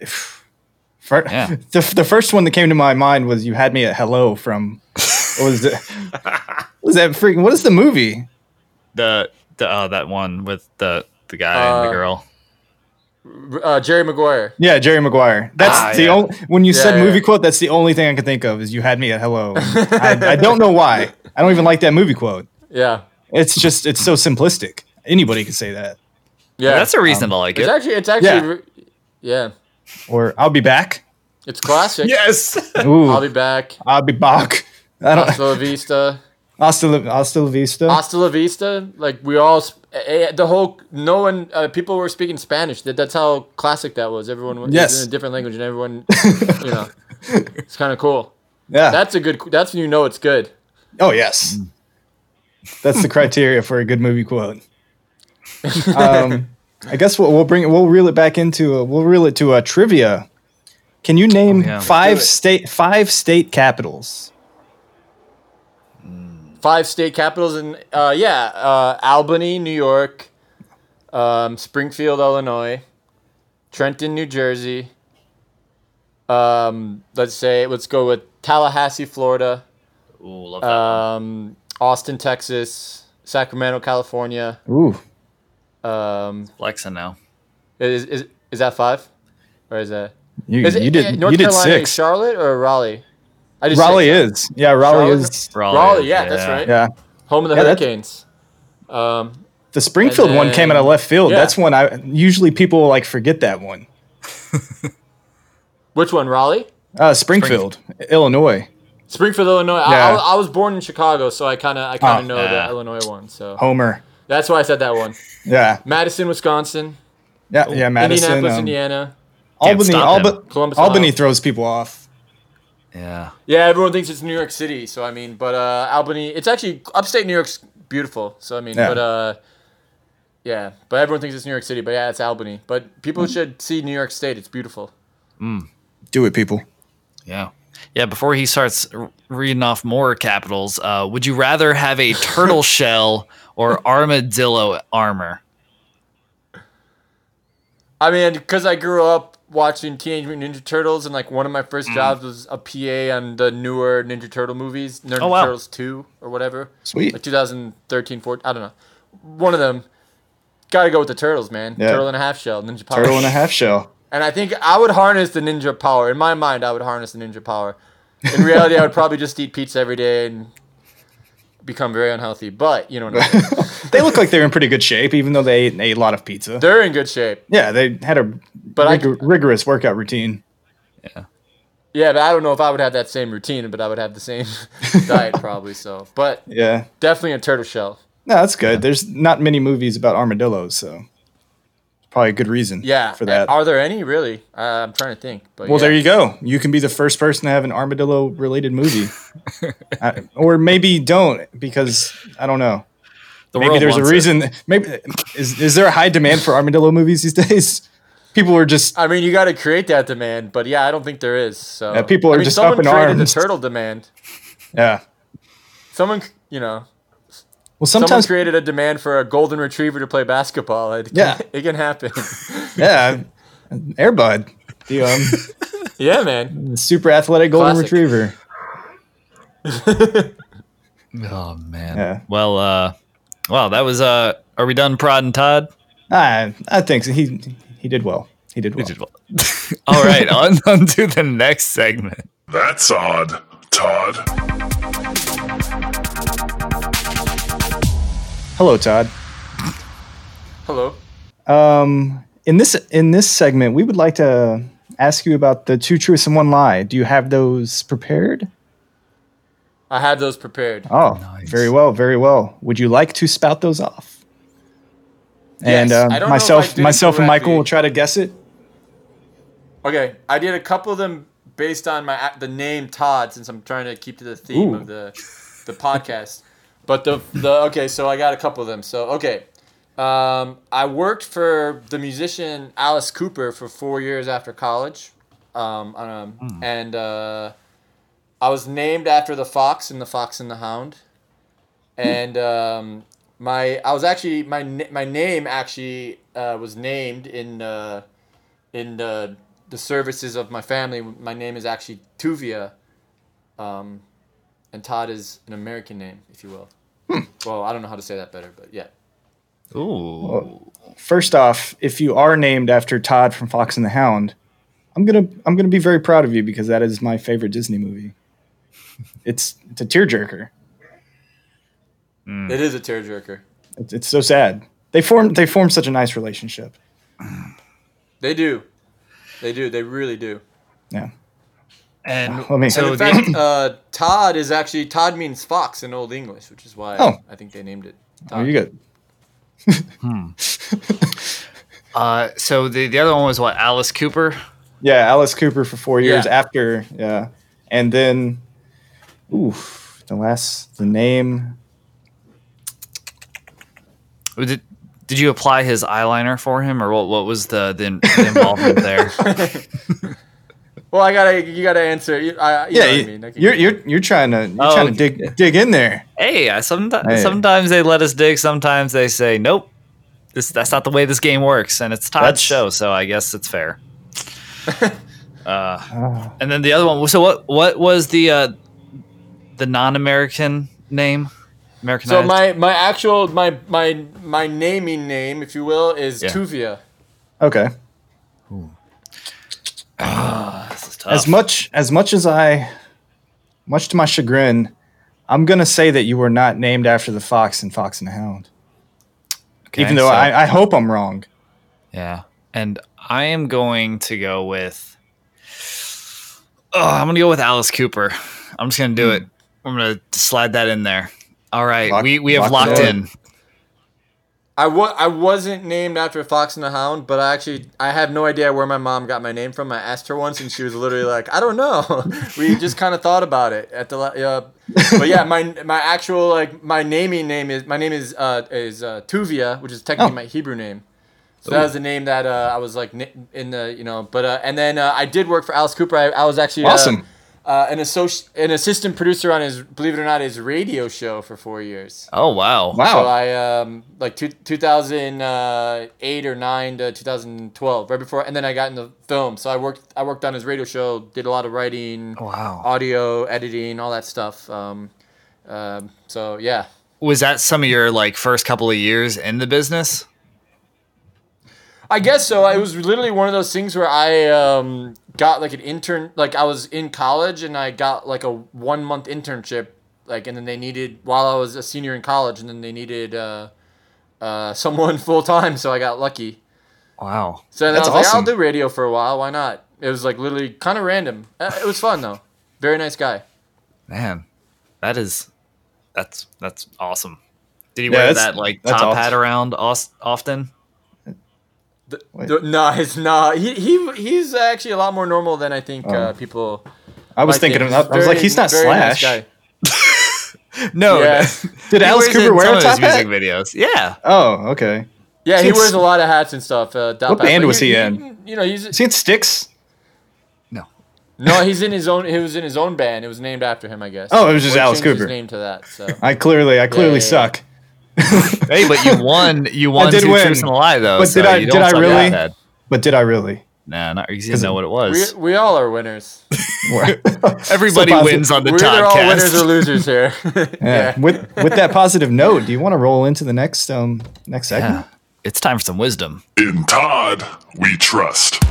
fir- Yeah. the, the first one that came to my mind was "You Had Me at Hello" from what was it? what was that freaking? What is the movie? the the uh, that one with the the guy and Uh, the girl. uh, Jerry Maguire. Yeah, Jerry Maguire. That's Ah, the yeah. only when you Yeah, said yeah. movie quote. That's the only thing I can think of is "You had me at hello." I, I don't know why. I don't even like that movie quote. Yeah, It's just it's so simplistic. Anybody could say that. yeah. That's a reason to like it's it. actually it's actually Yeah. re- yeah. Or I'll be back. It's classic. yes. Ooh, I'll be back. I'll be back. I don't. Hasta la vista. Hasta la, hasta la vista. Hasta la vista. Like we all, sp- eh, eh, the whole no one, uh, people were speaking Spanish. That that's how classic that was. Everyone was Yes. in a different language, and everyone, you know, it's kind of cool. yeah. That's a good. That's when you know it's good. oh yes. That's the criteria for a good movie quote. Um, I guess we'll, we'll bring we'll reel it back into a, we'll reel it to a trivia. Can you name Oh, yeah. five state five state capitals? Five state capitals and uh, yeah uh, albany new york um, springfield illinois trenton new jersey um, let's say let's go with tallahassee florida Ooh, love that. um, austin texas sacramento california Ooh, um, Flexing now. is, is, is that five or is that you, is it you did north you did carolina six. charlotte or raleigh I just Raleigh said- is yeah. Raleigh Charlotte? is Raleigh, yeah, that's right. yeah. home of the Yeah, that's- hurricanes um, The Springfield And one came out of left field. yeah. That's one I usually people like forget that one. which one raleigh Uh, Springfield, Illinois, Springfield, Illinois. I- Yeah. I, I was born in Chicago, so I kind of I kind Oh, of know yeah. the Illinois one. So Homer. that's why I said that one. Yeah, Madison, Wisconsin, yeah, yeah. Madison, Indianapolis, um, Indiana. Can't Albany, stop him. Alba- Columbus, Albany throws people off. Yeah. Yeah, everyone thinks it's New York City. So I mean, but uh, Albany, it's actually upstate New York's beautiful. So I mean, Yeah. but uh, yeah, but everyone thinks it's New York City. But yeah, it's Albany. But people should see New York State. It's beautiful. Do it, people. Yeah. Yeah, before he starts reading off more capitals, uh, would you rather have a turtle shell or armadillo armor? I mean, because I grew up watching Teenage Mutant Ninja Turtles, and like one of my first Mm. jobs was a PA on the newer Ninja Turtle movies, Ninja Oh, wow. Turtles two or whatever, Sweet. like 2013, 14. I don't know. One of them. Got to go with the turtles, man. Yeah. Turtle and a half shell, ninja power. Turtle and a half shell. And I think I would harness the ninja power. In my mind, I would harness the ninja power. In reality, I would probably just eat pizza every day and become very unhealthy. But you know, what I mean. They look like they're in pretty good shape, even though they ate, ate a lot of pizza. they're in good shape. yeah, they had a But I, rigorous workout routine. Yeah, Yeah, but I don't know if I would have that same routine, but I would have the same diet probably. So, but Yeah, definitely a turtle shell. no, that's good. There's not many movies about armadillos, so probably a good reason. Yeah, for that. Are there any really? Uh, I'm trying to think. But Well, yeah. there you go. You can be the first person to have an armadillo related movie. I, or maybe don't because I don't know. The maybe there's a wants it. reason. Maybe is is there a high demand for armadillo movies these days? People are just I mean, you got to create that demand, but yeah, I don't think there is. So Yeah, people I are mean, just someone up in arms. Someone created arms. the turtle demand. yeah. Someone, you know, Well, someone sometimes created a demand for a golden retriever to play basketball. It can, Yeah. it can happen. yeah, Air Bud, the um, yeah, man. super athletic golden Classic. retriever. Oh man. Yeah. Well, uh, well, that was. Uh, are we done, Prod and Todd? I I think so. he he did well. He did well. We did well. All right, on, on to the next segment. That's odd, Todd. Hello, Todd. Hello. Um, in this in this segment, we would like to ask you about the two truths and one lie. Do you have those prepared? I have those prepared. Oh, Nice. very well, very well. Would you like to spout those off? and Yes, uh, I don't know if I myself, did it myself, and Michael will try to guess it. Okay, I did a couple of them based on my the name Todd, since I'm trying to keep to the theme Ooh. of the the podcast. But the the okay, so I got a couple of them. So okay, um, I worked for the musician Alice Cooper for four years after college, um, um, and uh, I was named after the fox in the Fox and the Hound, and um, my I was actually my my name actually uh, was named in uh, in the the services of my family. My name is actually Tuvia, um, and Todd is an American name, if you will. Hmm. Well, I don't know how to say that better, but yeah. Ooh. First off, if you are named after Todd from Fox and the Hound, I'm gonna I'm gonna be very proud of you because that is my favorite Disney movie. It's it's a tearjerker. Hmm. It is a tearjerker. It's, it's so sad. They formed they formed such a nice relationship. They do. They do. They really do. Yeah. And Let me- so in the, fact, uh, Todd is actually Todd means fox in Old English, which is why Oh. I think they named it. Oh, you good? uh, so the the other one was what Alice Cooper. Yeah, Alice Cooper for four years Yeah. after. Yeah, and then, oof, the last the name. Did, did you apply his eyeliner for him, or what? What was the the, the involvement there? Well, I gotta you gotta answer. You, I, you Yeah, know what I you- mean. I can- you're you're you're trying to you're Oh, trying to dig dig in there. hey, I sometimes Hey. sometimes they let us dig. Sometimes they say nope. This that's not the way this game works, and it's Todd's That's- show, so I guess it's fair. uh, and then the other one. So what? What was the uh, the non-American name? Americanized. So my my actual my my my naming name, if you will, is Yeah. Tuvia. Okay. This is tough. As much as much as I, much to my chagrin, I'm gonna say that you were not named after the fox in Fox and the Hound. Okay, Even though so- I, I hope I'm wrong. Yeah. And I am going to go with. Oh, I'm to go with Alice Cooper. I'm just going to do hmm. it. I'm going to slide that in there. All right. Lock- we, we have locked in. I wa- I wasn't named after Fox and the Hound, but I actually I have no idea where my mom got my name from. I asked her once, and she was literally like, "I don't know." we just kind of thought about it at the uh, but yeah, my my actual like my naming name is my name is uh is uh, Tuvia, which is technically Oh. my Hebrew name. So that was the name that uh, I was like in the you know, but uh, and then uh, I did work for Alice Cooper. I, I was actually uh, Awesome. Uh, an associ- an assistant producer on his believe it or not his radio show for four years. Oh, wow. Wow. So I um like two, 2008 or 9 to 2012 right before and then I got into film. So I worked I worked on his radio show, did a lot of writing, Wow. audio, editing, all that stuff. Um, um so yeah. Was that some of your like first couple of years in the business? I guess so. It was literally one of those things where I um, got like an intern, like I was in college and I got like a one month internship, like, and then they needed while I was a senior in college, and then they needed uh, uh, someone full time, so I got lucky. Wow. So then That's I was like, I'll do radio for a while. Why not? It was like literally kind of random. Uh, It was fun though. Very nice guy. Man, that is that's that's awesome. Did he Yeah, wear that like top awesome. hat around often? The, the, no, it's not. He, he he's actually a lot more normal than I think uh, Oh. people. I was thinking think. of I was like, he's not very nice Slash. No. Yeah. Did he Alice Cooper wear some a of top his hat? music videos? Yeah. Oh, okay. Yeah, he Since- wears a lot of hats and stuff. Uh, top What hat, band but was he in? You know, he's Is he in Styx? No. no, he's in his own. He was in his own band. It was named after him, I guess. Oh, it was just Or Alice Cooper. His name to that. So I clearly, I clearly yeah, yeah. suck. Hey, but you won. You won did two win. truths and a lie, though. But so did I- did I really? But did I really? Nah, not you didn't know what it was. we all are winners. Everybody So wins on the We're either all winners or losers here. Yeah. yeah. With with that positive note, do you want to roll into the next um next segment? Yeah. It's time for some wisdom. In Todd, we trust.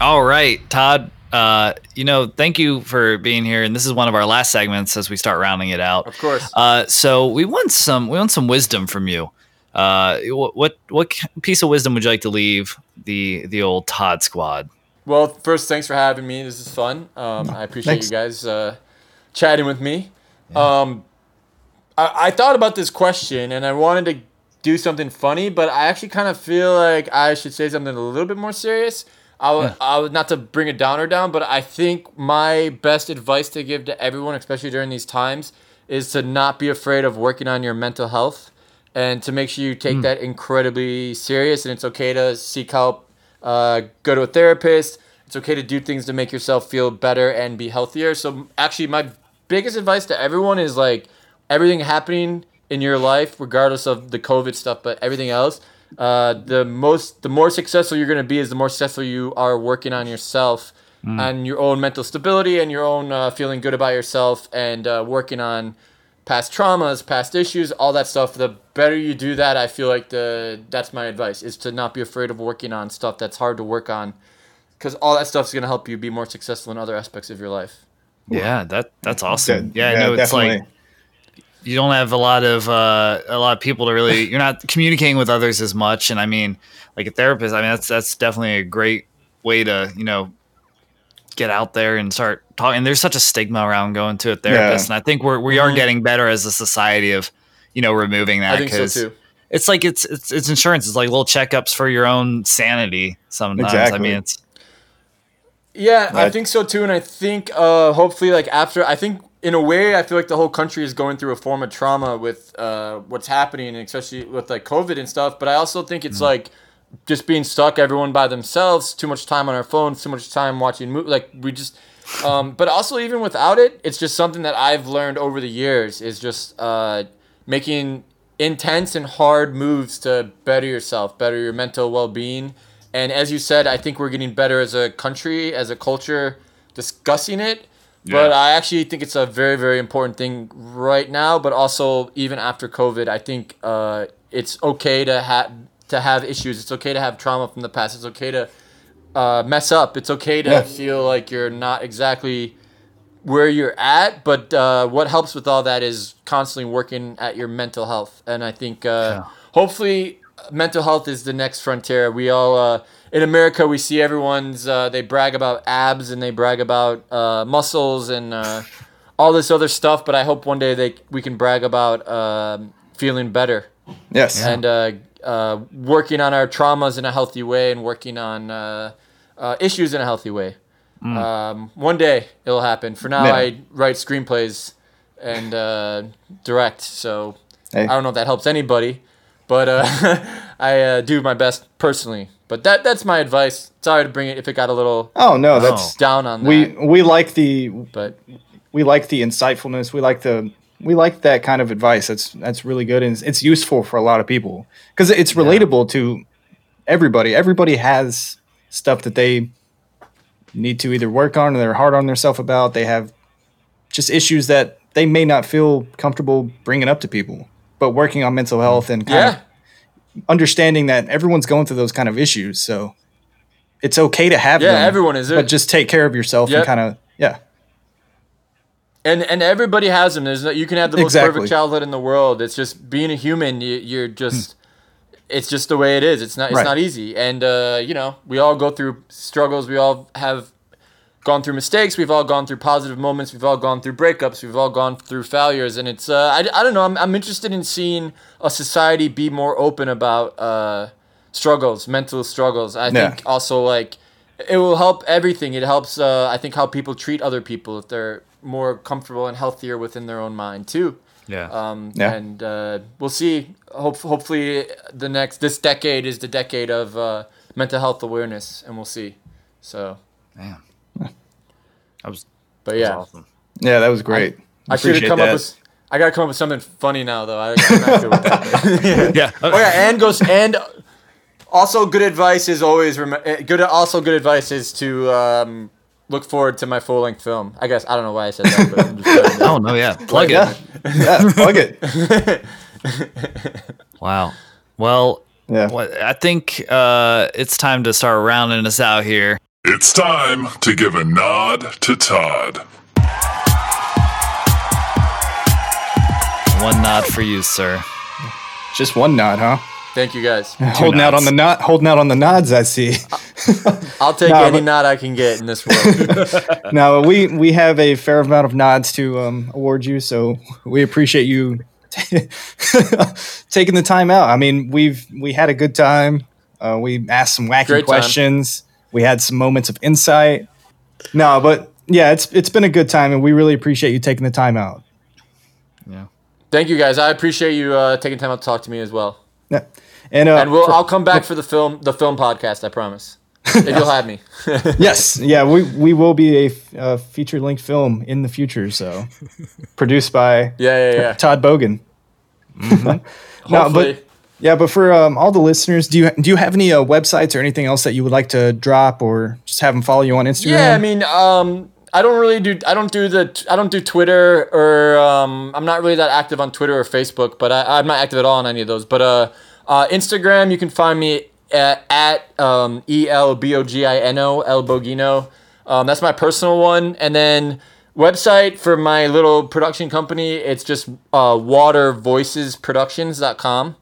All right, Todd. Uh, you know, thank you for being here. And this is one of our last segments as we start rounding it out. Of course. Uh, so we want some we want some wisdom from you. Uh, what what what piece of wisdom would you like to leave the the old Todd squad? Well, first, thanks for having me. This is fun. Um, I appreciate Thanks. you guys uh, chatting with me. Um, I, I thought about this question and I wanted to do something funny, but I actually kind of feel like I should say something a little bit more serious. I would, I would not to bring a downer down, but I think my best advice to give to everyone, especially during these times, is to not be afraid of working on your mental health and to make sure you take that incredibly serious. And it's okay to seek help, uh, go to a therapist. It's okay to do things to make yourself feel better and be healthier. So, actually, my biggest advice to everyone is like everything happening in your life, regardless of the COVID stuff, but everything else. Uh, the most, the more successful you're gonna be is the more successful you are working on yourself and your own mental stability and your own uh, feeling good about yourself and uh, working on past traumas, past issues, all that stuff. The better you do that, I feel like the that's my advice is to not be afraid of working on stuff that's hard to work on, because all that stuff is gonna help you be more successful in other aspects of your life. Yeah, that that's awesome. Good. Yeah, I know it's like you don't have a lot of uh, a lot of people to really you're not communicating with others as much. And i mean like a therapist i mean that's that's definitely a great way to you know get out there and start talking. And there's such a stigma around going to a therapist. And i think we're we are Mhm. getting better as a society of you know removing that I think so too. it's like it's, it's it's insurance. It's like little checkups for your own sanity sometimes. I mean it's Yeah, I think so too, and I think uh, hopefully, like after, I think in a way, I feel like the whole country is going through a form of trauma with uh, what's happening, especially with like COVID and stuff. But I also think it's like just being stuck, everyone by themselves, too much time on our phones, too much time watching movies. Like we just, um, but also even without it, it's just something that I've learned over the years is just uh, making intense and hard moves to better yourself, better your mental well being. And as you said, I think we're getting better as a country, as a culture, discussing it. But I actually think it's a very, very important thing right now. But also, even after COVID, I think uh, it's okay to have to have issues. It's okay to have trauma from the past. It's okay to uh, mess up. It's okay to Yeah. feel like you're not exactly where you're at. But uh, what helps with all that is constantly working at your mental health. And I think uh, hopefully mental health is the next frontier. We all uh, in America we see everyone's uh, they brag about abs and they brag about uh, muscles and uh, all this other stuff. But I hope one day they we can brag about um, feeling better Yes. and uh, uh, working on our traumas in a healthy way and working on uh, uh, issues in a healthy way. Um, one day it'll happen. For now, Yeah. I write screenplays and uh, direct, so Hey. I don't know if that helps anybody, but uh, I uh, do my best personally. But that that's my advice. Sorry to bring it if it got a little oh no, that's oh. down on that. we we like the but we like the insightfulness. We like the we like that kind of advice. That's that's really good and it's, it's useful for a lot of people because it's relatable to everybody. Everybody has stuff that they need to either work on or they're hard on themselves about. They have just issues that they may not feel comfortable bringing up to people. But working on mental health and kind yeah, of understanding that everyone's going through those kind of issues, so it's okay to have them, yeah, them. everyone is. but just take care of yourself Yep. and kind of yeah. and and everybody has them. There's no, you can have the most Exactly. perfect childhood in the world. It's just being a human. You, you're just, it's just the way it is. It's not it's Right. not easy. And uh, you know, we all go through struggles. We all have gone through mistakes. We've all gone through positive moments. We've all gone through breakups. We've all gone through failures. And it's uh, I, I don't know. I'm I'm interested in seeing a society be more open about uh, struggles, mental struggles. I Yeah. think also like it will help everything. It helps. Uh, I think how people treat other people if they're more comfortable and healthier within their own mind too. yeah Um, Yeah. And uh, we'll see. Hope, hopefully, the next this decade is the decade of uh, mental health awareness, and we'll see. So, man that was, but that was yeah, awesome Yeah, that was great. I should have come that. up with. I gotta come up with something funny now, though. I, I'm not good with that. yeah oh yeah, and goes and also good advice is always rem- eh, good. Also good advice is to um, look forward to my full length film. I guess I don't know why I said that, but I'm just oh no yeah plug it Yeah, yeah, plug it. wow well Yeah. I think uh, it's time to start rounding us out here. It's time to give a nod to Todd. One nod for you, sir. Just one nod, huh? Thank you guys. holding out on the nod, holding out on the nods. I see. I'll take No, any but- nod I can get in this world. now we we have a fair amount of nods to um, award you, so we appreciate you taking the time out. I mean, we've we had a good time. Uh, we asked some wacky Great time. Questions. We had some moments of insight. No, but yeah, it's it's been a good time, and we really appreciate you taking the time out. Yeah. Thank you guys. I appreciate you uh, taking time out to talk to me as well. Yeah. And, uh, And we'll for- I'll come back for the film the film podcast. I promise. If you'll have me. yes, yeah, we we will be a, uh, feature length film in the future. So produced by Yeah, yeah, yeah. Todd Bogan. no, Hopefully. but yeah, but for um, all the listeners, do you do you have any uh, websites or anything else that you would like to drop, or just have them follow you on Instagram? Yeah, I mean, um, I don't really do. I don't do the. I don't do Twitter or. Um, I'm not really that active on Twitter or Facebook, but I, I'm not active at all on any of those. But uh, uh, Instagram, you can find me at, at um, e l b o g i n o el bogino. Um, that's my personal one, and then website for my little production company. It's just uh, watervoicesproductions.com.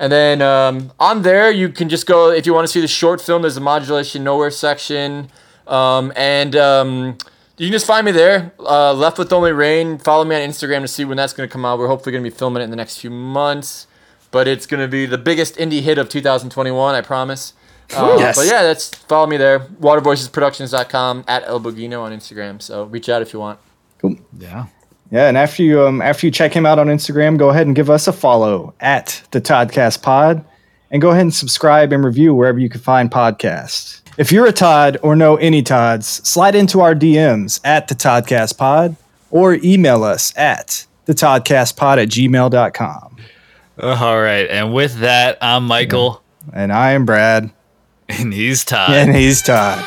And then um, on there, you can just go if you want to see the short film. There's a modulation nowhere section, um, and um, you can just find me there. Uh, Left with Only Rain. Follow me on Instagram to see when that's going to come out. We're hopefully going to be filming it in the next few months, but it's going to be the biggest indie hit of 2021. I promise. Uh, Yes. But yeah, that's follow me there. Watervoicesproductions.com at El Bogino on Instagram. So reach out if you want. Cool. Yeah. Yeah, and after you um after you check him out on Instagram, go ahead and give us a follow at the Toddcast Pod, and go ahead and subscribe and review wherever you can find podcasts. If you're a Todd or know any Todds, slide into our DMs at the Toddcast Pod or email us at the Toddcastpod at gmail.com. All right. And with that, I'm Michael, And I am Brad, and he's Todd. and he's Todd.